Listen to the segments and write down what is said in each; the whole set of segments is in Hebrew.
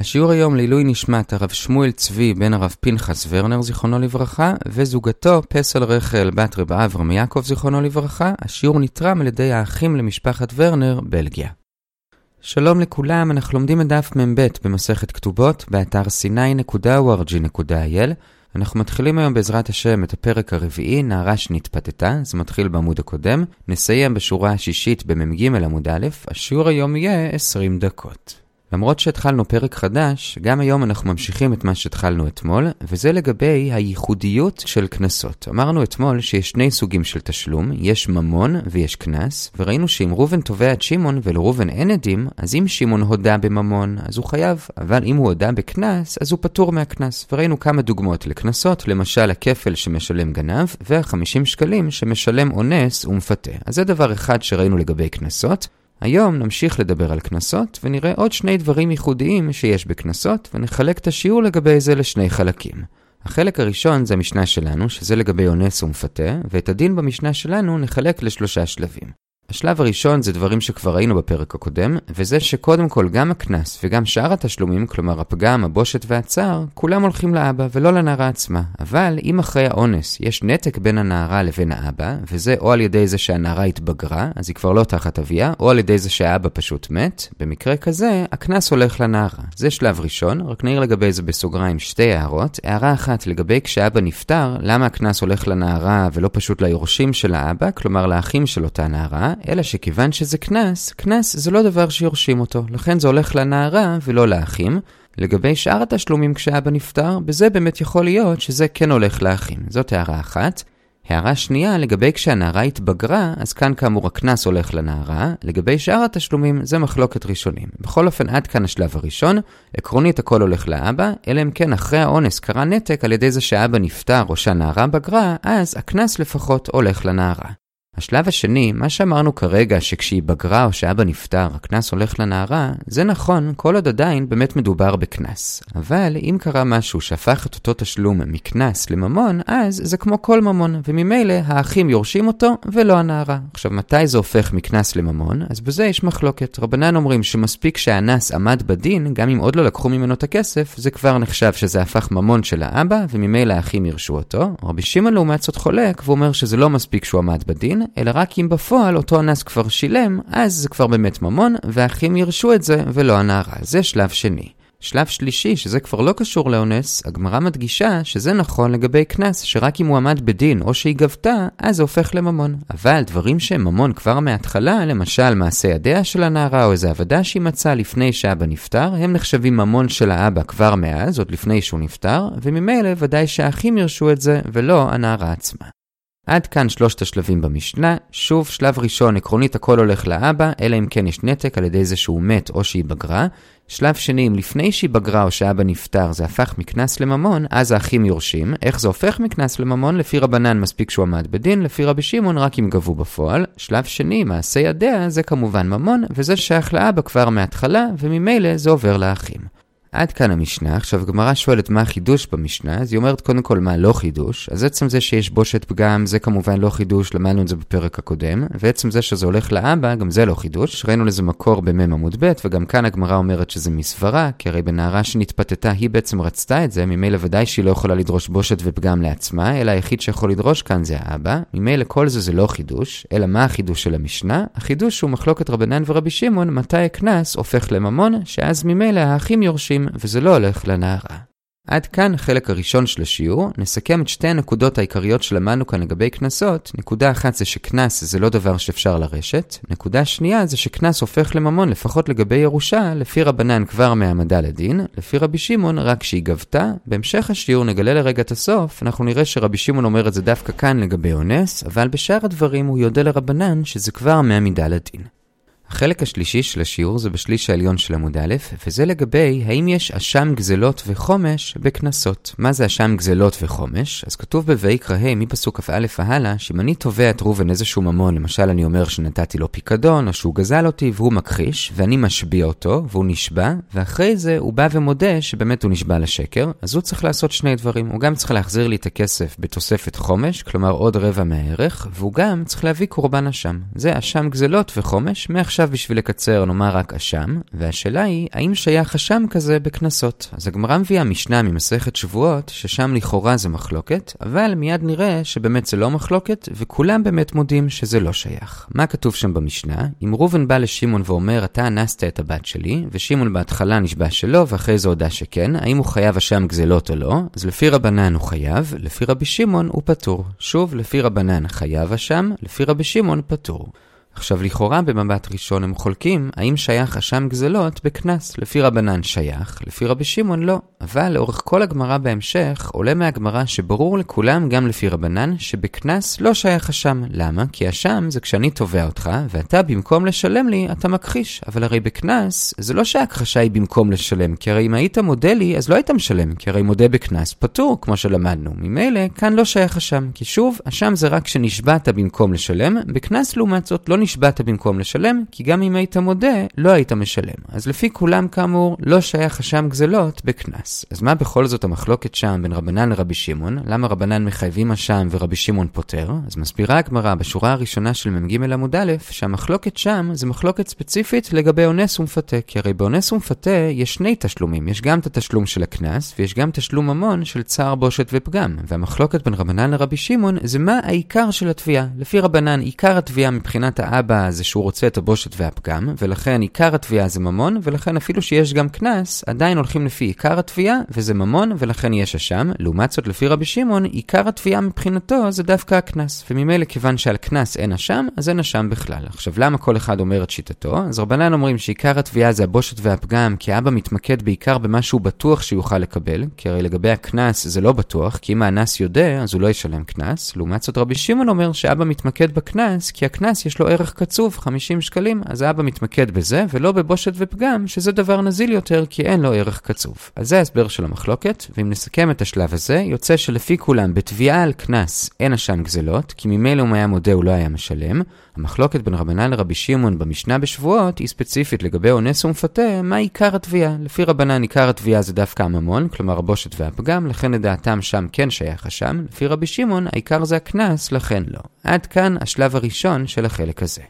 השיעור היום לעילוי נשמת הרב שמואל צבי בן הרב פנחס ורנר זיכרונו לברכה וזוגתו פסל רחל בת רב אברהם יעקב זיכרונו לברכה. השיעור נתרם על ידי האחים למשפחת ורנר, בלגיה. שלום לכולם, אנחנו לומדים את דף מ"ב במסכת כתובות באתר sny.org.il אנחנו מתחילים היום בעזרת השם את הפרק הרביעי, נערה שנתפתתה, זה מתחיל בעמוד הקודם, נסיים בשורה השישית במ"ג עמוד א', השיעור היום יהיה 20 דקות. למרות שהתחלנו פרק חדש, גם היום אנחנו ממשיכים את מה שהתחלנו אתמול, וזה לגבי הייחודיות של קנסות. אמרנו אתמול שיש שני סוגים של תשלום, יש ממון ויש קנס, וראינו שאם ראובן תובע את שמעון ולראובן אין עדים, אז אם שמעון הודה בממון, אז הוא חייב, אבל אם הוא הודה בקנס, אז הוא פטור מהקנס. וראינו כמה דוגמאות לקנסות, למשל הכפל שמשלם גנב, וה-50 שקלים שמשלם אונס ומפתה. אז זה דבר אחד שראינו לגבי קנסות. היום נמשיך לדבר על קנסות, ונראה עוד שני דברים ייחודיים שיש בקנסות, ונחלק את השיעור לגבי זה לשני חלקים. החלק הראשון זה המשנה שלנו, שזה לגבי אונס ומפתה, ואת הדין במשנה שלנו נחלק לשלושה שלבים. השלב הראשון זה דברים שכבר ראינו בפרק הקודם, וזה שקודם כל גם הקנס וגם שאר התשלומים, כלומר הפגם, הבושת והצער, כולם הולכים לאבא ולא לנערה עצמה. אבל אם אחרי האונס יש נתק בין הנערה לבין האבא, וזה או על ידי זה שהנערה התבגרה, אז היא כבר לא תחת אביה, או על ידי זה שהאבא פשוט מת, במקרה כזה, הקנס הולך לנערה. זה שלב ראשון, רק נעיר לגבי זה בסוגריים שתי הערות. הערה אחת לגבי כשאבא נפטר, למה הקנס הולך לנערה ולא פשוט ליורשים של האבא, כלומר לאחים של אותה נערה, אלא שכיוון שזה קנס, קנס זה לא דבר שיורשים אותו, לכן זה הולך לנערה ולא לאחים. לגבי שאר התשלומים כשאבא נפטר, בזה באמת יכול להיות שזה כן הולך לאחים. זאת הערה אחת. הערה שנייה, לגבי כשהנערה התבגרה, אז כאן כאמור הקנס הולך לנערה, לגבי שאר התשלומים זה מחלוקת ראשונים. בכל אופן, עד כאן השלב הראשון, עקרונית הכל הולך לאבא, אלא אם כן אחרי האונס קרה נתק על ידי זה שהאבא נפטר או שהנערה בגרה, אז הקנס לפחות הולך לנערה. השלב השני, מה שאמרנו כרגע שכשהיא בגרה או שאבא נפטר, הקנס הולך לנערה, זה נכון כל עוד עדיין באמת מדובר בקנס. אבל אם קרה משהו שהפך את אותו תשלום מקנס לממון, אז זה כמו כל ממון, וממילא האחים יורשים אותו ולא הנערה. עכשיו, מתי זה הופך מקנס לממון? אז בזה יש מחלוקת. רבנן אומרים שמספיק שהאנס עמד בדין, גם אם עוד לא לקחו ממנו את הכסף, זה כבר נחשב שזה הפך ממון של האבא, וממילא האחים ירשו אותו. רבי שמעון לעומת זאת חולק, ואומר שזה לא מספיק שהוא עמד בדין, אלא רק אם בפועל אותו אנס כבר שילם, אז זה כבר באמת ממון, והאחים ירשו את זה ולא הנערה. זה שלב שני. שלב שלישי, שזה כבר לא קשור לאונס, הגמרא מדגישה שזה נכון לגבי קנס, שרק אם הוא עמד בדין או שהיא גבתה, אז זה הופך לממון. אבל דברים שהם ממון כבר מההתחלה, למשל מעשה ידיה של הנערה או איזה עבודה שהיא מצאה לפני שאבא נפטר, הם נחשבים ממון של האבא כבר מאז, עוד לפני שהוא נפטר, וממילא ודאי שהאחים ירשו את זה, ולא הנערה עצמה. עד כאן שלושת השלבים במשנה. שוב, שלב ראשון, עקרונית הכל הולך לאבא, אלא אם כן יש נתק על ידי זה שהוא מת או שהיא בגרה. שלב שני, אם לפני שהיא בגרה או שאבא נפטר זה הפך מקנס לממון, אז האחים יורשים. איך זה הופך מקנס לממון? לפי רבנן מספיק שהוא עמד בדין, לפי רבי שמעון רק אם גבו בפועל. שלב שני, מעשה ידיה, זה כמובן ממון, וזה שייך לאבא כבר מההתחלה, וממילא זה עובר לאחים. עד כאן המשנה, עכשיו הגמרא שואלת מה החידוש במשנה, אז היא אומרת קודם כל מה לא חידוש, אז עצם זה שיש בושת פגם זה כמובן לא חידוש, למדנו את זה בפרק הקודם, ועצם זה שזה הולך לאבא גם זה לא חידוש, ראינו לזה מקור במ"ם עמוד ב', וגם כאן הגמרא אומרת שזה מסברה, כי הרי בנערה שנתפתתה היא בעצם רצתה את זה, ממילא ודאי שהיא לא יכולה לדרוש בושת ופגם לעצמה, אלא היחיד שיכול לדרוש כאן זה האבא, ממילא כל זה זה לא חידוש, אלא מה החידוש של המשנה? החידוש הוא מחלוקת רבנן ורבי שמעון, מתי אנשים, וזה לא הולך לנערה. עד כאן החלק הראשון של השיעור, נסכם את שתי הנקודות העיקריות שלמדנו כאן לגבי קנסות. נקודה אחת זה שקנס זה לא דבר שאפשר לרשת. נקודה שנייה זה שקנס הופך לממון, לפחות לגבי ירושה, לפי רבנן כבר מהעמדה לדין, לפי רבי שמעון רק שהיא גבתה. בהמשך השיעור נגלה לרגע את הסוף, אנחנו נראה שרבי שמעון אומר את זה דווקא כאן לגבי אונס, אבל בשאר הדברים הוא יודה לרבנן שזה כבר מהמידה לדין. החלק השלישי של השיעור זה בשליש העליון של עמוד א', וזה לגבי האם יש אשם גזלות וחומש בקנסות. מה זה אשם גזלות וחומש? אז כתוב בויקרא ה' מפסוק כ"א והלאה, שאם אני תובע את ראובן איזשהו ממון, למשל אני אומר שנתתי לו פיקדון, או שהוא גזל אותי והוא מכחיש, ואני משביע אותו, והוא נשבע, ואחרי זה הוא בא ומודה שבאמת הוא נשבע לשקר, אז הוא צריך לעשות שני דברים. הוא גם צריך להחזיר לי את הכסף בתוספת חומש, כלומר עוד רבע מהערך, והוא גם צריך להביא קורבן אשם. זה אשם גזלות וחומש, עכשיו בשביל לקצר נאמר רק אשם, והשאלה היא, האם שייך אשם כזה בקנסות? אז הגמרא מביאה משנה ממסכת שבועות, ששם לכאורה זה מחלוקת, אבל מיד נראה שבאמת זה לא מחלוקת, וכולם באמת מודים שזה לא שייך. מה כתוב שם במשנה? אם ראובן בא לשמעון ואומר, אתה אנסת את הבת שלי, ושמעון בהתחלה נשבע שלא, ואחרי זה הודה שכן, האם הוא חייב אשם גזלות או לא? אז לפי רבנן הוא חייב, לפי רבי שמעון הוא פטור. שוב, לפי רבנן חייב אשם, לפי רבי שמעון פטור. עכשיו לכאורה במבט ראשון הם חולקים האם שייך אשם גזלות בקנס. לפי רבנן שייך, לפי רבי שמעון לא. אבל לאורך כל הגמרא בהמשך עולה מהגמרא שברור לכולם גם לפי רבנן שבקנס לא שייך אשם. למה? כי אשם זה כשאני תובע אותך ואתה במקום לשלם לי אתה מכחיש. אבל הרי בקנס זה לא שההכחשה היא במקום לשלם כי הרי אם היית מודה לי אז לא היית משלם כי הרי מודה בקנס פטור כמו שלמדנו. ממילא כאן לא שייך אשם כי שוב אשם זה רק כשנשבעת במקום לשלם בקנס לעומת זאת לא נשבעת במקום לשלם, כי גם אם היית מודה, לא היית משלם. אז לפי כולם, כאמור, לא שייך אשם גזלות בקנס. אז מה בכל זאת המחלוקת שם בין רבנן לרבי שמעון? למה רבנן מחייבים אשם ורבי שמעון פוטר? אז מסבירה הגמרא בשורה הראשונה של מ"ג עמוד א', שהמחלוקת שם זה מחלוקת ספציפית לגבי אונס ומפתה. כי הרי באונס ומפתה יש שני תשלומים. יש גם את התשלום של הקנס, ויש גם תשלום ממון של צער בושת ופגם. והמחלוקת בין רבנן לרבי שמעון זה מה העיקר של התביעה. לפי רבנן, עיקר התביעה מבחינת האבא זה שהוא רוצה את הבושת והפגם, ולכן עיקר התביעה זה ממון, ולכן אפילו שיש גם קנס, עדיין הולכים לפי עיקר התביעה, וזה ממון, ולכן יש אשם. לעומת זאת, לפי רבי שמעון, עיקר התביעה מבחינתו זה דווקא הקנס. וממילא כיוון שעל קנס אין אשם, אז אין אשם בכלל. עכשיו, למה כל אחד אומר את שיטתו? אז רבנן אומרים שעיקר התביעה זה הבושת והפגם, כי אבא מתמקד בעיקר במה שהוא בטוח שיוכל לקבל, כי הרי לגבי הקנס זה לא בטוח, כי אם האנס יודע, אז הוא לא ישלם קנס. לעומת זאת, רבי שמעון אומר שאבא מתמקד בקנס, כי הקנס יש לו ערך קצוב, 50 שקלים, אז האבא מתמקד בזה, ולא בבושת ופגם, שזה דבר נזיל יותר, כי אין לו ערך קצוב. אז זה ההסבר של המחלוקת, ואם נסכם את השלב הזה, יוצא שלפי כולם, בתביעה על קנס אין אשם גזלות, כי ממילא אם היה מודה הוא לא היה משלם. המחלוקת בין רבנן לרבי שמעון במשנה בשבועות היא ספציפית לגבי אונס ומפתה, מה עיקר התביעה. לפי רבנן עיקר התביעה זה דווקא הממון, כלומר הבושת והפגם, לכן לדעתם שם כן שייך אשם. לפי רבי שמעון העיקר זה הקנס, לכן לא. עד כאן השלב הראשון של החלק הזה.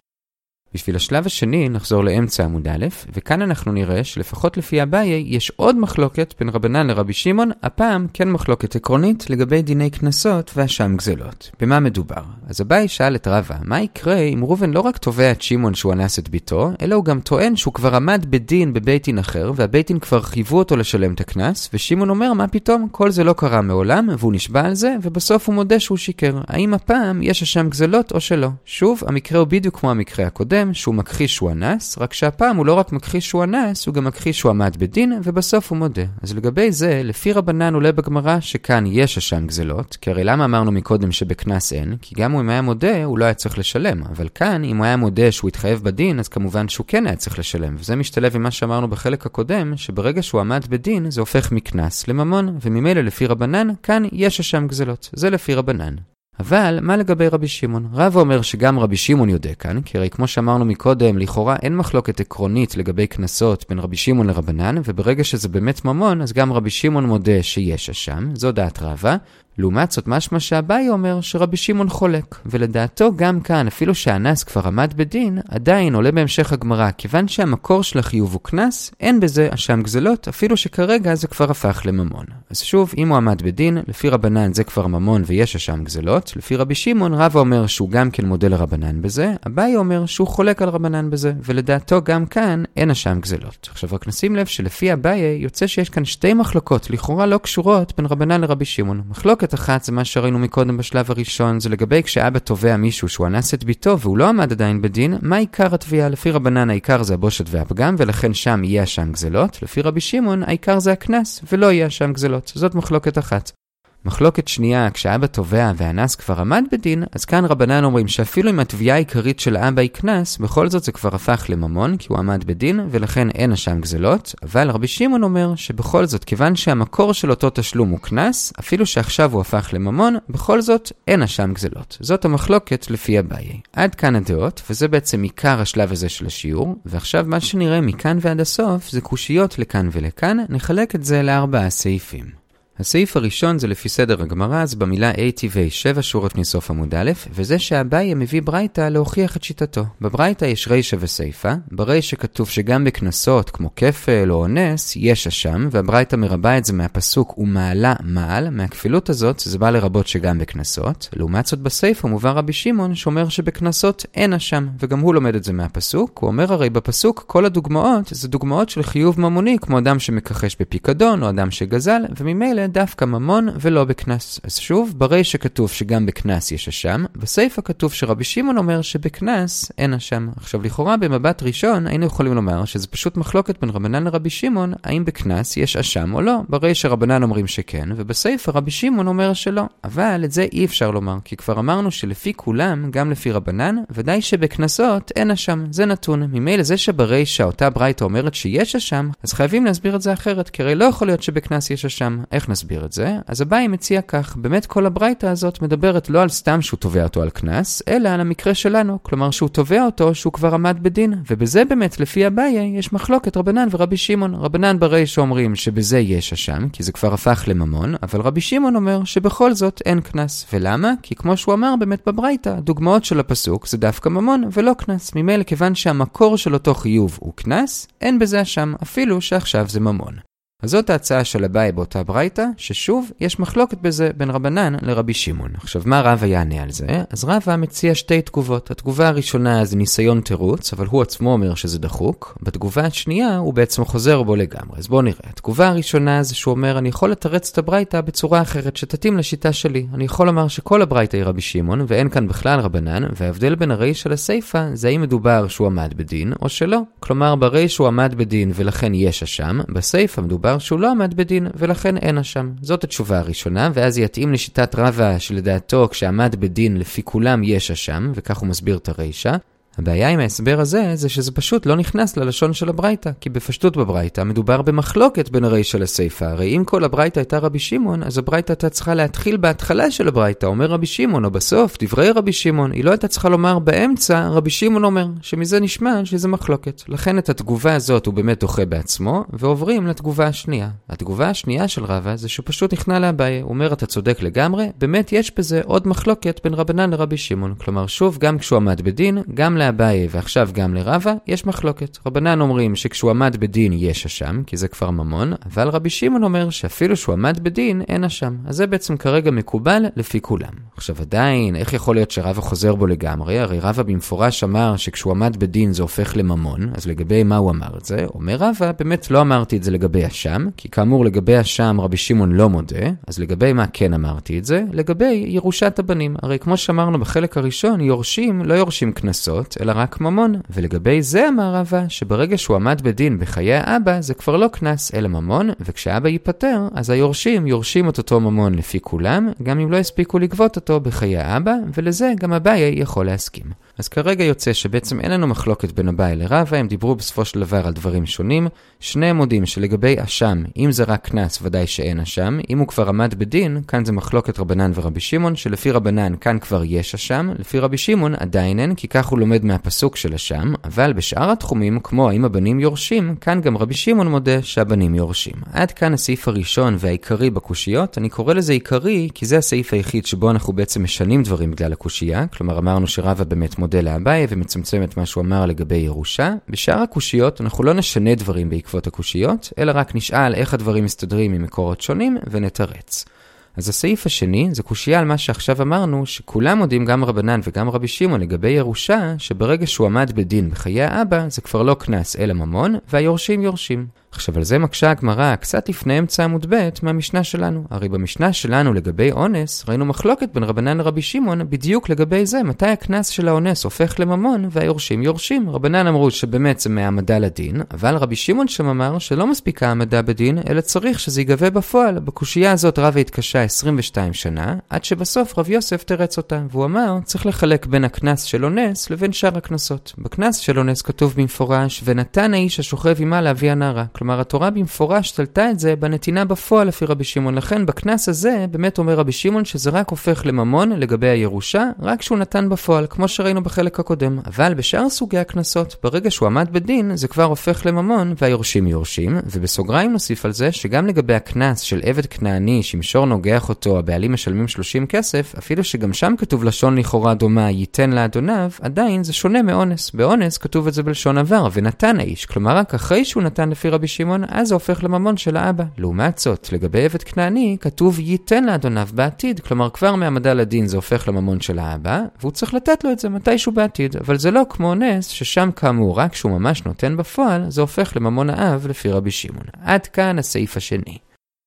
בשביל השלב השני נחזור לאמצע עמוד א', וכאן אנחנו נראה שלפחות לפי אביי יש עוד מחלוקת בין רבנן לרבי שמעון, הפעם כן מחלוקת עקרונית לגבי דיני קנסות ואשם גזלות. במה מדובר? אז אביי שאל את רבא, מה יקרה אם ראובן לא רק תובע את שמעון שהוא אנס את ביתו, אלא הוא גם טוען שהוא כבר עמד בדין בבית דין אחר, והבית דין כבר חייבו אותו לשלם את הקנס, ושמעון אומר, מה פתאום, כל זה לא קרה מעולם, והוא נשבע על זה, ובסוף הוא מודה שהוא שיקר. האם הפעם יש אשם גזלות או שלא? שוב, המקרה הוא בדיוק כמו המקרה הקודם. הקודם שהוא מכחיש שהוא אנס, רק שהפעם הוא לא רק מכחיש שהוא אנס, הוא גם מכחיש שהוא עמד בדין, ובסוף הוא מודה. אז לגבי זה, לפי רבנן עולה בגמרא שכאן יש אשם גזלות, כי הרי למה אמרנו מקודם שבקנס אין? כי גם אם היה מודה, הוא לא היה צריך לשלם. אבל כאן, אם הוא היה מודה שהוא התחייב בדין, אז כמובן שהוא כן היה צריך לשלם. וזה משתלב עם מה שאמרנו בחלק הקודם, שברגע שהוא עמד בדין, זה הופך מקנס לממון, וממילא לפי רבנן, כאן יש אשם גזלות. זה לפי רבנן. אבל מה לגבי רבי שמעון? רב אומר שגם רבי שמעון יודע כאן, כי הרי כמו שאמרנו מקודם, לכאורה אין מחלוקת עקרונית לגבי קנסות בין רבי שמעון לרבנן, וברגע שזה באמת ממון, אז גם רבי שמעון מודה שיש אשם, זו דעת רבה, לעומת זאת, משמע שאביי אומר שרבי שמעון חולק, ולדעתו גם כאן, אפילו שהאנס כבר עמד בדין, עדיין עולה בהמשך הגמרא, כיוון שהמקור של החיוב הוא קנס, אין בזה אשם גזלות, אפילו שכרגע זה כבר הפך לממון. אז שוב, אם הוא עמד בדין, לפי רבנן זה כבר ממון ויש אשם גזלות, לפי רבי שמעון, רב אומר שהוא גם כן מודה לרבנן בזה, אביי אומר שהוא חולק על רבנן בזה, ולדעתו גם כאן אין אשם גזלות. עכשיו רק נשים לב שלפי אביי יוצא שיש כאן שתי מחלוקות, לכאורה לא קשורות, בין רבנן לרבי שמעון. מחלוקת מחלוקת אחת זה מה שראינו מקודם בשלב הראשון, זה לגבי כשאבא תובע מישהו שהוא אנס את ביתו והוא לא עמד עדיין בדין, מה עיקר התביעה? לפי רבנן העיקר זה הבושת והפגם, ולכן שם יהיה אשם גזלות, לפי רבי שמעון העיקר זה הקנס, ולא יהיה אשם גזלות. זאת מחלוקת אחת. מחלוקת שנייה, כשאבא תובע והאנס כבר עמד בדין, אז כאן רבנן אומרים שאפילו אם התביעה העיקרית של אבא היא קנס, בכל זאת זה כבר הפך לממון, כי הוא עמד בדין, ולכן אין אשם גזלות, אבל רבי שמעון אומר שבכל זאת, כיוון שהמקור של אותו תשלום הוא קנס, אפילו שעכשיו הוא הפך לממון, בכל זאת אין אשם גזלות. זאת המחלוקת לפי אביי. עד כאן הדעות, וזה בעצם עיקר השלב הזה של השיעור, ועכשיו מה שנראה מכאן ועד הסוף זה קושיות לכאן ולכאן, נחלק את זה לארבעה סעיפים. הסעיף הראשון זה לפי סדר הגמרא, אז במילה ATV 7 שורות מסוף עמוד א', וזה שאביי מביא ברייתא להוכיח את שיטתו. בברייתא יש רישא וסיפא, ברישא כתוב שגם בקנסות כמו כפל או אונס יש אשם, והברייתא מרבה את זה מהפסוק ומעלה מעל, מהכפילות הזאת זה בא לרבות שגם בקנסות. לעומת זאת בסיפא מובא רבי שמעון שאומר שבקנסות אין אשם, וגם הוא לומד את זה מהפסוק, הוא אומר הרי בפסוק כל הדוגמאות זה דוגמאות של חיוב ממוני, כמו אדם שמכחש בפיקדון או אדם שגזל, וממילא דווקא ממון ולא בקנס. אז שוב, ברישא כתוב שגם בקנס יש אשם, בסיפא כתוב שרבי שמעון אומר שבקנס אין אשם. עכשיו לכאורה במבט ראשון היינו יכולים לומר שזה פשוט מחלוקת בין רבנן לרבי שמעון, האם בקנס יש אשם או לא. ברישא רבנן אומרים שכן, ובסיפא רבי שמעון אומר שלא. אבל את זה אי אפשר לומר, כי כבר אמרנו שלפי כולם, גם לפי רבנן, ודאי שבקנסות אין אשם. זה נתון. ממילא זה שברישא אותה ברייתא אומרת שיש אשם, אז חייבים להסביר את זה אחרת, כי הרי לא יכול להיות שבקנס יש אשם. איך נסביר את זה? אז אביי מציע כך, באמת כל הברייתא הזאת מדברת לא על סתם שהוא תובע אותו על קנס, אלא על המקרה שלנו, כלומר שהוא תובע אותו שהוא כבר עמד בדין, ובזה באמת לפי אביי יש מחלוקת רבנן ורבי שמעון. רבנן ברי שאומרים שבזה יש אשם, כי זה כבר הפך לממון, אבל רבי שמעון אומר שבכל זאת אין קנס. ולמה? כי כמו שהוא אמר באמת בברייתא, הדוגמאות של הפסוק זה דווקא ממון ולא קנס. ממילא כיוון שהמקור של אותו חיוב הוא קנס, אין בזה אשם, אפילו שעכשיו זה ממון. אז זאת ההצעה של אביי באותה ברייתא, ששוב, יש מחלוקת בזה בין רבנן לרבי שמעון. עכשיו, מה רבא יענה על זה? אז רבא מציע שתי תגובות. התגובה הראשונה זה ניסיון תירוץ, אבל הוא עצמו אומר שזה דחוק. בתגובה השנייה, הוא בעצם חוזר בו לגמרי. אז בואו נראה. התגובה הראשונה זה שהוא אומר, אני יכול לתרץ את הברייתא בצורה אחרת שתתאים לשיטה שלי. אני יכול לומר שכל הברייתא היא רבי שמעון, ואין כאן בכלל רבנן, וההבדל בין הריש של הסיפא זה האם מדובר שהוא עמד בדין או שלא. כלומר, בריש הוא עמד בדין ולכן יש אשם, בסיפא מדובר מדובר שהוא לא עמד בדין, ולכן אין אשם. זאת התשובה הראשונה, ואז יתאים לשיטת רבא שלדעתו כשעמד בדין לפי כולם יש אשם, וכך הוא מסביר את הרישא. הבעיה עם ההסבר הזה, זה שזה פשוט לא נכנס ללשון של הברייתא, כי בפשטות בברייתא מדובר במחלוקת בין הרישא לסיפא. הרי אם כל הברייתא הייתה רבי שמעון, אז הברייתא הייתה צריכה להתחיל בהתחלה של הברייתא, אומר רבי שמעון, או בסוף, דברי רבי שמעון. היא לא הייתה צריכה לומר באמצע, רבי שמעון אומר, שמזה נשמע שזה מחלוקת. לכן את התגובה הזאת הוא באמת דוחה בעצמו, ועוברים לתגובה השנייה. התגובה השנייה של רבא זה שהוא פשוט נכנע לאביי. הוא אומר, אתה צודק לגמרי, באמת יש בזה עוד מחלוקת בין רבנן לרבי שמעון. כלומר, שוב, גם כשהוא עמד בדין, גם לאביי ועכשיו גם לרבה, יש מחלוקת. רבנן אומרים שכשהוא עמד בדין יש אשם, כי זה כבר ממון, אבל רבי שמעון אומר שאפילו שהוא עמד בדין אין אשם. אז זה בעצם כרגע מקובל לפי כולם. עכשיו עדיין, איך יכול להיות שרבה חוזר בו לגמרי? הרי רבה במפורש אמר שכשהוא עמד בדין זה הופך לממון, אז לגבי מה הוא אמר את זה? אומר רבה, באמת לא אמרתי את זה לגבי אשם, כי כאמור לגבי אשם רבי שמעון לא מודה, אז לגבי מה כן אמרתי את זה? לגבי ירושת הבנים. הרי כמו שאמרנו בחלק הראשון, יורשים לא יורשים קנסות, אלא רק ממון. ולגבי זה אמר רבא, שברגע שהוא עמד בדין בחיי האבא, זה כבר לא קנס, אלא ממון, וכשאבא ייפטר, אז היורשים יורשים את אותו ממון לפי כולם, גם אם לא הספיקו לגבות אותו בחיי האבא, ולזה גם אביי יכול להסכים. אז כרגע יוצא שבעצם אין לנו מחלוקת בין אביי לרבא, הם דיברו בסופו של דבר על דברים שונים. שני מודים שלגבי אשם, אם זה רק קנס, ודאי שאין אשם. אם הוא כבר עמד בדין, כאן זה מחלוקת רבנן ורבי שמעון, שלפי רבנן כאן כבר יש אשם, לפי רבי שמעון עדיין אין, כי כך הוא לומד מהפסוק של אשם, אבל בשאר התחומים, כמו האם הבנים יורשים, כאן גם רבי שמעון מודה שהבנים יורשים. עד כאן הסעיף הראשון והעיקרי בקושיות, אני קורא לזה עיקרי, כי זה הסעיף היחיד שבו אנחנו בעצם משנים דברים בגלל הקושייה, כלומר אמרנו שרבא באמת מודה לאביי ומצמצם את מה שהוא אמר לגבי ירושה. בשאר הקושיות אנחנו לא נשנה דברים בעקבות הקושיות, אלא רק נשאל איך הדברים מסתדרים ממקורות שונים ונתרץ. אז הסעיף השני זה קושייה על מה שעכשיו אמרנו, שכולם מודים, גם רבנן וגם רבי שמעון לגבי ירושה, שברגע שהוא עמד בדין בחיי האבא, זה כבר לא קנס אלא ממון, והיורשים יורשים. עכשיו על זה מקשה הגמרא קצת לפני אמצע עמוד ב' מהמשנה שלנו. הרי במשנה שלנו לגבי אונס, ראינו מחלוקת בין רבנן לרבי שמעון בדיוק לגבי זה, מתי הקנס של האונס הופך לממון והיורשים יורשים. רבנן אמרו שבאמת זה מהעמדה לדין, אבל רבי שמעון שם אמר שלא מספיקה העמדה בדין, אלא צריך שזה ייגבה בפועל. בקושייה הזאת רבא התקשה 22 שנה, עד שבסוף רב יוסף תרץ אותה, והוא אמר, צריך לחלק בין הקנס של אונס לבין שאר הקנסות. בקנס של אונס כתוב במפורש, ונתן האיש השוכב עמה להביא הנערה. כלומר, כלומר, התורה במפורש תלתה את זה בנתינה בפועל לפי רבי שמעון. לכן, בקנס הזה, באמת אומר רבי שמעון שזה רק הופך לממון לגבי הירושה, רק שהוא נתן בפועל, כמו שראינו בחלק הקודם. אבל בשאר סוגי הקנסות, ברגע שהוא עמד בדין, זה כבר הופך לממון והיורשים יורשים, ובסוגריים נוסיף על זה שגם לגבי הקנס של עבד כנעני שמשור נוגח אותו, הבעלים משלמים 30 כסף, אפילו שגם שם כתוב לשון לכאורה דומה, ייתן לאדוניו, עדיין זה שונה מאונס. באונס כתוב את זה בלשון עבר, ונתן האיש. כלומר, רק אחרי שהוא נתן לפי רבי שמעון, אז זה הופך לממון של האבא. לעומת זאת, לגבי עבד כנעני, כתוב ייתן לאדוניו בעתיד. כלומר, כבר מהעמדה לדין זה הופך לממון של האבא, והוא צריך לתת לו את זה מתישהו בעתיד. אבל זה לא כמו אונס, ששם כאמור, רק כשהוא ממש נותן בפועל, זה הופך לממון האב לפי רבי שמעון. עד כאן הסעיף השני.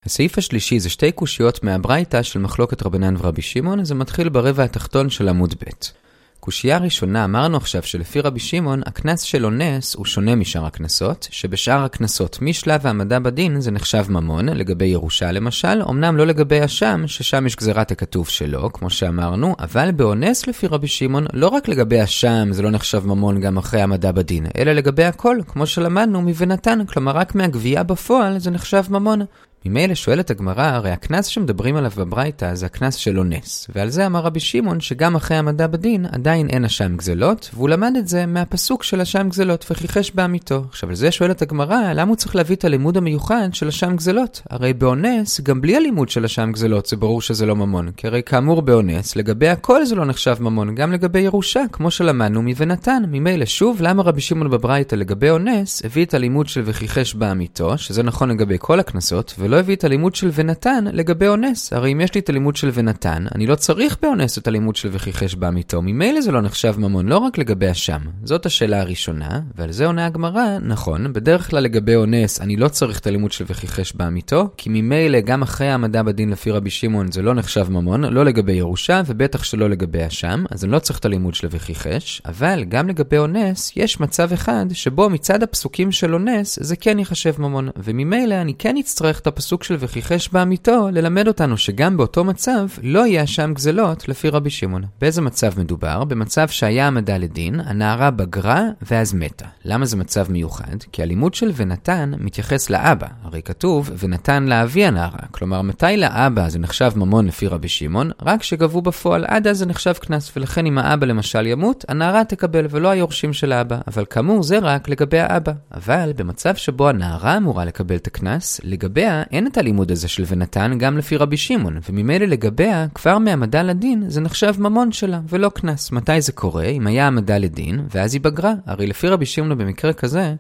הסעיף השלישי זה שתי קושיות מהברייתא של מחלוקת רבנן ורבי שמעון, זה מתחיל ברבע התחתון של עמוד ב'. קושייה ראשונה, אמרנו עכשיו שלפי רבי שמעון, הקנס של אונס הוא שונה משאר הקנסות, שבשאר הקנסות משלב העמדה בדין זה נחשב ממון, לגבי ירושה למשל, אמנם לא לגבי אשם, ששם יש גזירת הכתוב שלו, כמו שאמרנו, אבל באונס לפי רבי שמעון, לא רק לגבי אשם זה לא נחשב ממון גם אחרי העמדה בדין, אלא לגבי הכל, כמו שלמדנו מבנתן, כלומר רק מהגבייה בפועל זה נחשב ממון. ממילא שואלת הגמרא, הרי הקנס שמדברים עליו בברייתא זה הקנס של אונס, ועל זה אמר רבי שמעון שגם אחרי המדע בדין עדיין אין אשם גזלות, והוא למד את זה מהפסוק של אשם גזלות וחיחש בעמיתו. עכשיו על זה שואלת הגמרא, למה הוא צריך להביא את הלימוד המיוחד של אשם גזלות? הרי באונס, גם בלי הלימוד של אשם גזלות זה ברור שזה לא ממון, כי הרי כאמור באונס, לגבי הכל זה לא נחשב ממון, גם לגבי ירושה, כמו שלמדנו מבנתן. ממילא שוב, למה רבי שמעון בברייתא לגבי אונס, הביא את הלימוד של וחיחש בעמיתו, שזה נכון לגבי כל הקנסות, ולא הביא את הלימוד של ונתן לגבי אונס. הרי אם יש לי את הלימוד של ונתן, אני לא צריך באונס את הלימוד של וכיחש בעמיתו. ממילא זה לא נחשב ממון, לא רק לגבי השם. זאת השאלה הראשונה, ועל זה עונה הגמרא, נכון, בדרך כלל לגבי אונס אני לא צריך את הלימוד של וכיחש בעמיתו, כי ממילא גם אחרי העמדה בדין לפי רבי שמעון זה לא נחשב ממון, לא לגבי ירושה, ובטח שלא לגבי השם, אז אני לא צריך את הלימוד של וכיחש, אבל גם לגבי אונס, יש מצב אחד שבו מצד הפסוקים של אונס זה כן ייחשב ממון, וממילא אני כן אצטרך את הפסוק של וכיחש בעמיתו ללמד אותנו שגם באותו מצב לא יהיה שם גזלות לפי רבי שמעון. באיזה מצב מדובר? במצב שהיה העמדה לדין, הנערה בגרה ואז מתה. למה זה מצב מיוחד? כי הלימוד של ונתן מתייחס לאבא. הרי כתוב ונתן לאבי הנערה. כלומר, מתי לאבא זה נחשב ממון לפי רבי שמעון? רק שגבו בפועל, עד אז זה נחשב קנס, ולכן אם האבא למשל ימות, הנערה תקבל ולא היורשים של האבא. אבל כאמור, זה רק לגבי האבא. אבל במצב שבו הנערה אמורה לקבל את הקנס, לגביה אין את הלימוד הזה של ונתן גם לפי רבי שמעון, וממילא לגביה, כבר מהעמדה לדין, זה נחשב ממון שלה, ולא קנס. מתי זה קורה? אם היה העמדה לדין, ואז היא בגרה. הרי לפי רבי שמעון במקרה כזה,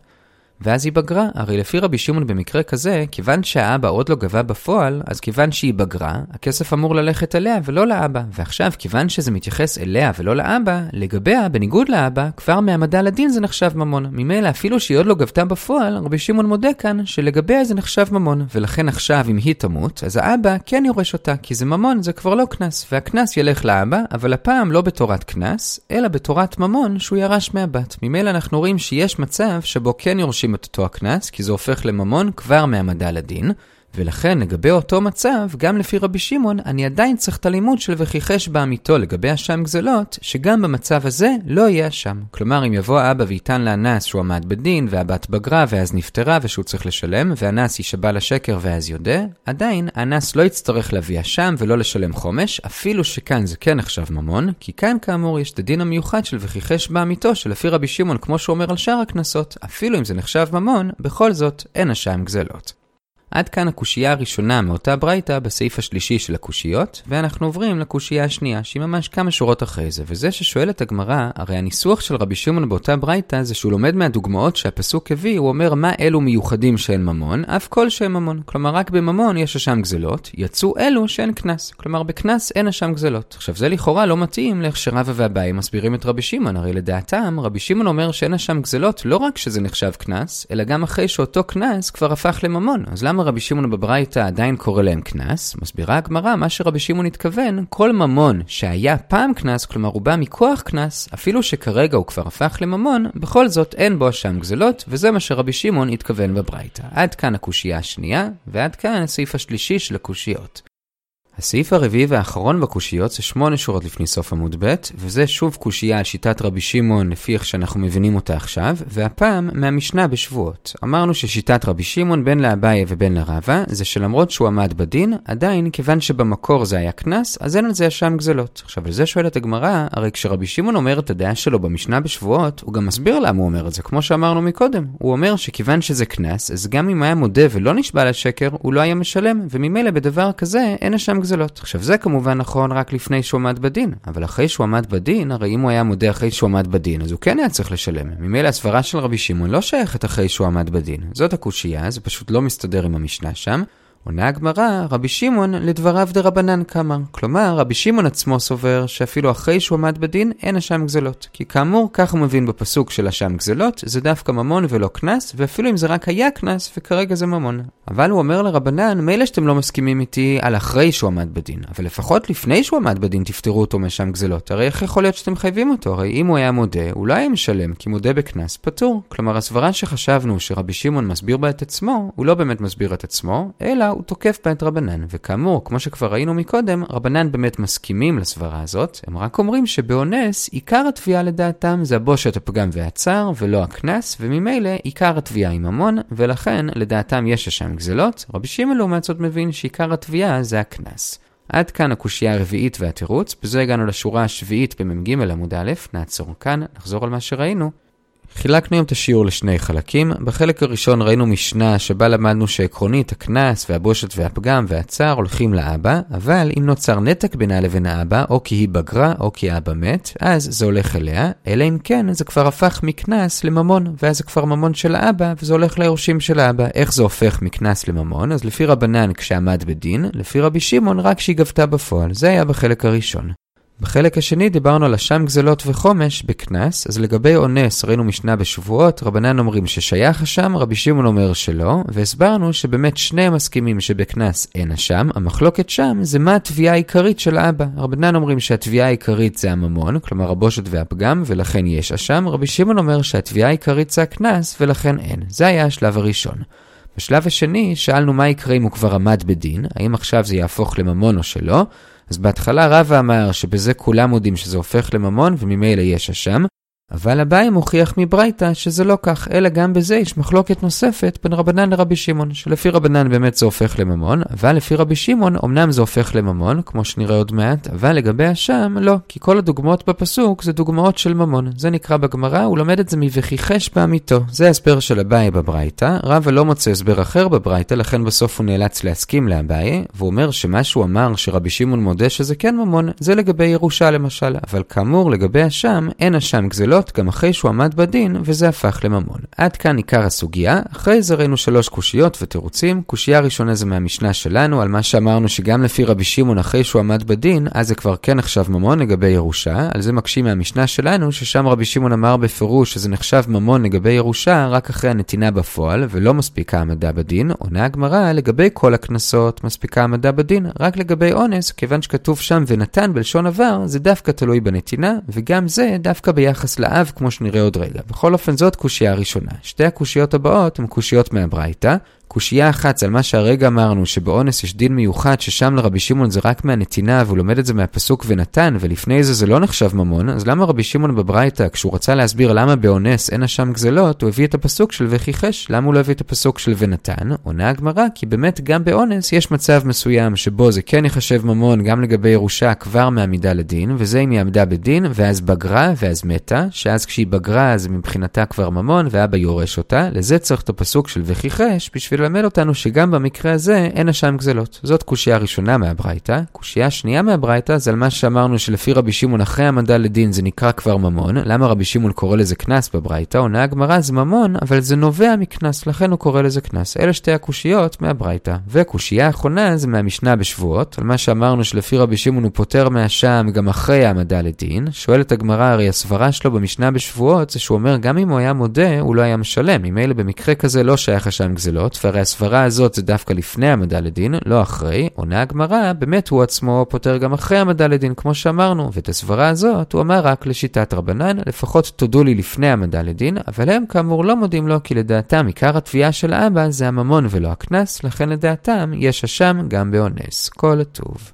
ואז היא בגרה. הרי לפי רבי שמעון במקרה כזה, כיוון שהאבא עוד לא גבה בפועל, אז כיוון שהיא בגרה, הכסף אמור ללכת אליה ולא לאבא. ועכשיו, כיוון שזה מתייחס אליה ולא לאבא, לגביה, בניגוד לאבא, כבר מהעמדה לדין זה נחשב ממון. ממילא, אפילו שהיא עוד לא גבתה בפועל, רבי שמעון מודה כאן שלגביה זה נחשב ממון. ולכן עכשיו, אם היא תמות, אז האבא כן יורש אותה, כי זה ממון, זה כבר לא קנס. והקנס ילך לאבא, אבל הפעם לא בתורת קנס, אלא בתורת ממון שהוא ירש מהבת. ממילא אנחנו רואים שיש מצב שבו כן יורשים את אותו הקנס, כי זה הופך לממון כבר מהעמדה לדין, ולכן לגבי אותו מצב, גם לפי רבי שמעון, אני עדיין צריך את הלימוד של וכיחש בעמיתו לגבי אשם גזלות, שגם במצב הזה לא יהיה אשם. כלומר, אם יבוא האבא ויטען לאנס שהוא עמד בדין, והבת בגרה ואז נפטרה ושהוא צריך לשלם, ואנס יישבע לשקר ואז יודה, עדיין האנס לא יצטרך להביא אשם ולא לשלם חומש, אפילו שכאן זה כן נחשב ממון, כי כאן כאמור יש את הדין המיוחד של וכיחש בעמיתו, שלפי רבי שמעון, כמו שהוא אומר על שאר הקנסות, אפילו אם זה נחשב ממון, בכל זאת אין אשם גזלות. עד כאן הקושייה הראשונה מאותה ברייתא בסעיף השלישי של הקושיות, ואנחנו עוברים לקושייה השנייה, שהיא ממש כמה שורות אחרי זה, וזה ששואלת הגמרא, הרי הניסוח של רבי שמעון באותה ברייתא זה שהוא לומד מהדוגמאות שהפסוק הביא, הוא אומר מה אלו מיוחדים שאין ממון, אף כל שאין ממון. כלומר, רק בממון יש אשם גזלות, יצאו אלו שאין קנס. כלומר, בקנס אין אשם גזלות. עכשיו, זה לכאורה לא מתאים לאיך שרבא ואביי מסבירים את רבי שמעון, הרי לדעתם, רבי שמעון אומר שאין אשם גזלות לא רק שזה נחשב קנס, אלא גם אחרי שאותו קנס כבר הפך לממון. אז למה רבי שמעון בברייתא עדיין קורא להם קנס? מסבירה הגמרא, מה שרבי שמעון התכוון, כל ממון שהיה פעם קנס, כלומר הוא בא מכוח קנס, אפילו שכרגע הוא כבר הפך לממון, בכל זאת אין בו אשם גזלות, וזה מה שרבי שמעון התכוון בברייתא. עד כאן הקושייה השנייה, ועד כאן הסעיף השלישי של הקושיות. הסעיף הרביעי והאחרון בקושיות זה שמונה שורות לפני סוף עמוד ב', וזה שוב קושייה על שיטת רבי שמעון לפי איך שאנחנו מבינים אותה עכשיו, והפעם מהמשנה בשבועות. אמרנו ששיטת רבי שמעון בין לאביי ובין לרבה, זה שלמרות שהוא עמד בדין, עדיין כיוון שבמקור זה היה קנס, אז אין על זה אשם גזלות. עכשיו על זה שואלת הגמרא, הרי כשרבי שמעון אומר את הדעה שלו במשנה בשבועות, הוא גם מסביר למה הוא אומר את זה, כמו שאמרנו מקודם. הוא אומר שכיוון שזה קנס, אז גם אם היה מודה ולא נשבע לשקר, הוא לא היה משלם, וממילא בדבר כזה אין אשם גזלות. עכשיו זה כמובן נכון רק לפני שהוא עמד בדין, אבל אחרי שהוא עמד בדין, הרי אם הוא היה מודה אחרי שהוא עמד בדין, אז הוא כן היה צריך לשלם. ממילא הסברה של רבי שמעון לא שייכת אחרי שהוא עמד בדין. זאת הקושייה, זה פשוט לא מסתדר עם המשנה שם. עונה הגמרא, רבי שמעון לדבריו דרבנן קמא. כלומר, רבי שמעון עצמו סובר שאפילו אחרי שהוא עמד בדין, אין אשם גזלות. כי כאמור, כך הוא מבין בפסוק של אשם גזלות, זה דווקא ממון ולא קנס, ואפילו אם זה רק היה קנס, וכרגע זה ממון. אבל הוא אומר לרבנן, מילא שאתם לא מסכימים איתי על אחרי שהוא עמד בדין, אבל לפחות לפני שהוא עמד בדין תפטרו אותו מאשם גזלות. הרי איך יכול להיות שאתם מחייבים אותו? הרי אם הוא היה מודה, הוא לא היה משלם, כי מודה בקנס פטור. כלומר, הסברה שחשבנו שרבי שמעון מסביר בה את עצמו, הוא לא באמת מסביר את עצמו, אלא הוא תוקף בה את רבנן. וכאמור, כמו שכבר ראינו מקודם, רבנן באמת מסכימים לסברה הזאת, הם רק אומרים שבאונס, עיקר התביעה לדעתם זה הבושת הפגם והצער, ולא הקנס, וממילא עיקר התביעה היא ממון, ולכן לדעתם יש שם גזלות. רבי שמעון לעומת זאת מבין שעיקר התביעה זה הקנס. עד כאן הקושייה הרביעית והתירוץ, בזה הגענו לשורה השביעית במ"ג עמוד א', נעצור כאן, נחזור על מה שראינו. חילקנו היום את השיעור לשני חלקים. בחלק הראשון ראינו משנה שבה למדנו שעקרונית הקנס והבושת והפגם והצער הולכים לאבא, אבל אם נוצר נתק בינה לבין האבא, או כי היא בגרה או כי האבא מת, אז זה הולך אליה, אלא אם כן זה כבר הפך מקנס לממון, ואז זה כבר ממון של האבא, וזה הולך ליורשים של האבא. איך זה הופך מקנס לממון? אז לפי רבנן כשעמד בדין, לפי רבי שמעון רק כשהיא גבתה בפועל. זה היה בחלק הראשון. בחלק השני דיברנו על אשם גזלות וחומש בקנס, אז לגבי אונס ראינו משנה בשבועות, רבנן אומרים ששייך אשם, רבי שמעון אומר שלא, והסברנו שבאמת שניהם מסכימים שבקנס אין אשם, המחלוקת שם זה מה התביעה העיקרית של האבא. רבנן אומרים שהתביעה העיקרית זה הממון, כלומר הבושת והפגם, ולכן יש אשם, רבי שמעון אומר שהתביעה העיקרית זה הקנס, ולכן אין. זה היה השלב הראשון. בשלב השני שאלנו מה יקרה אם הוא כבר עמד בדין, האם עכשיו זה יהפוך לממון או שלא, אז בהתחלה רבא אמר שבזה כולם מודים שזה הופך לממון וממילא יש אשם, אבל אביי מוכיח מברייתא שזה לא כך, אלא גם בזה יש מחלוקת נוספת בין רבנן לרבי שמעון, שלפי רבנן באמת זה הופך לממון, אבל לפי רבי שמעון אמנם זה הופך לממון, כמו שנראה עוד מעט, אבל לגבי השם לא, כי כל הדוגמאות בפסוק זה דוגמאות של ממון. זה נקרא בגמרא, הוא לומד את זה מ"וכיחש בעמיתו". זה ההסבר של אביי בברייתא, רבא לא מוצא הסבר אחר בברייתא, לכן בסוף הוא נאלץ להסכים לאביי, והוא אומר שמה שהוא אמר שרבי שמעון מודה שזה כן ממון, זה לגבי ירושה למשל, אבל כאמור לגבי השם, אין השם גזלות להיות גם אחרי שהוא עמד בדין, וזה הפך לממון. עד כאן עיקר הסוגיה, אחרי זה ראינו שלוש קושיות ותירוצים. קושייה ראשונה זה מהמשנה שלנו, על מה שאמרנו שגם לפי רבי שמעון אחרי שהוא עמד בדין, אז זה כבר כן נחשב ממון לגבי ירושה. על זה מקשים מהמשנה שלנו, ששם רבי שמעון אמר בפירוש שזה נחשב ממון לגבי ירושה רק אחרי הנתינה בפועל, ולא מספיקה העמדה בדין. עונה הגמרא, לגבי כל הקנסות מספיקה העמדה בדין, רק לגבי אונס, כיוון שכתוב שם ונתן בלשון עבר, זה דווקא תלוי בנתינה, וגם זה דווקא ביחס האב, כמו שנראה עוד רגע. בכל אופן, זאת קושייה ראשונה. שתי הקושיות הבאות הן קושיות מהברייתא. קושייה אחת זה על מה שהרגע אמרנו, שבאונס יש דין מיוחד, ששם לרבי שמעון זה רק מהנתינה, והוא לומד את זה מהפסוק ונתן, ולפני זה זה לא נחשב ממון, אז למה רבי שמעון בברייתא, כשהוא רצה להסביר למה באונס אין אשם גזלות, הוא הביא את הפסוק של וכיחש? למה הוא לא הביא את הפסוק של ונתן? עונה הגמרא, כי באמת גם באונס יש מצב מסוים שבו זה כן יחשב ממון גם לגבי ירושה כבר מעמידה לדין, וזה אם היא עמדה בדין, ואז בגרה, ואז מתה, שאז כשהיא בגרה זה מבחינתה כבר ממון, ואבא יורש אותה, לזה צריך את הפסוק של וכיחש, בשביל ללמד אותנו שגם במקרה הזה אין אשם גזלות. זאת קושייה ראשונה מהברייתא. קושייה שנייה מהברייתא זה על מה שאמרנו שלפי רבי שמעון אחרי העמדה לדין זה נקרא כבר ממון. למה רבי שמעון קורא לזה קנס בברייתא? עונה הגמרא זה ממון, אבל זה נובע מקנס, לכן הוא קורא לזה קנס. אלה שתי הקושיות מהברייתא. וקושייה האחרונה זה מהמשנה בשבועות, על מה שאמרנו שלפי רבי שמעון הוא פוטר מהשם גם אחרי העמדה לדין. שואלת הגמרא, הרי הסברה שלו במשנה בשבועות זה שהוא אומר גם אם הוא היה מודה, הוא לא היה משלם. ממילא במקרה כזה לא שייך השם גזלות, והרי הסברה הזאת זה דווקא לפני העמדה לדין, לא אחרי. עונה הגמרא, באמת הוא עצמו פותר גם אחרי העמדה לדין, כמו שאמרנו, ואת הסברה הזאת הוא אמר רק לשיטת רבנן, לפחות תודו לי לפני העמדה לדין, אבל הם כאמור לא מודים לו, כי לדעתם עיקר התביעה של אבא זה הממון ולא הקנס, לכן לדעתם יש אשם גם באונס. כל הטוב.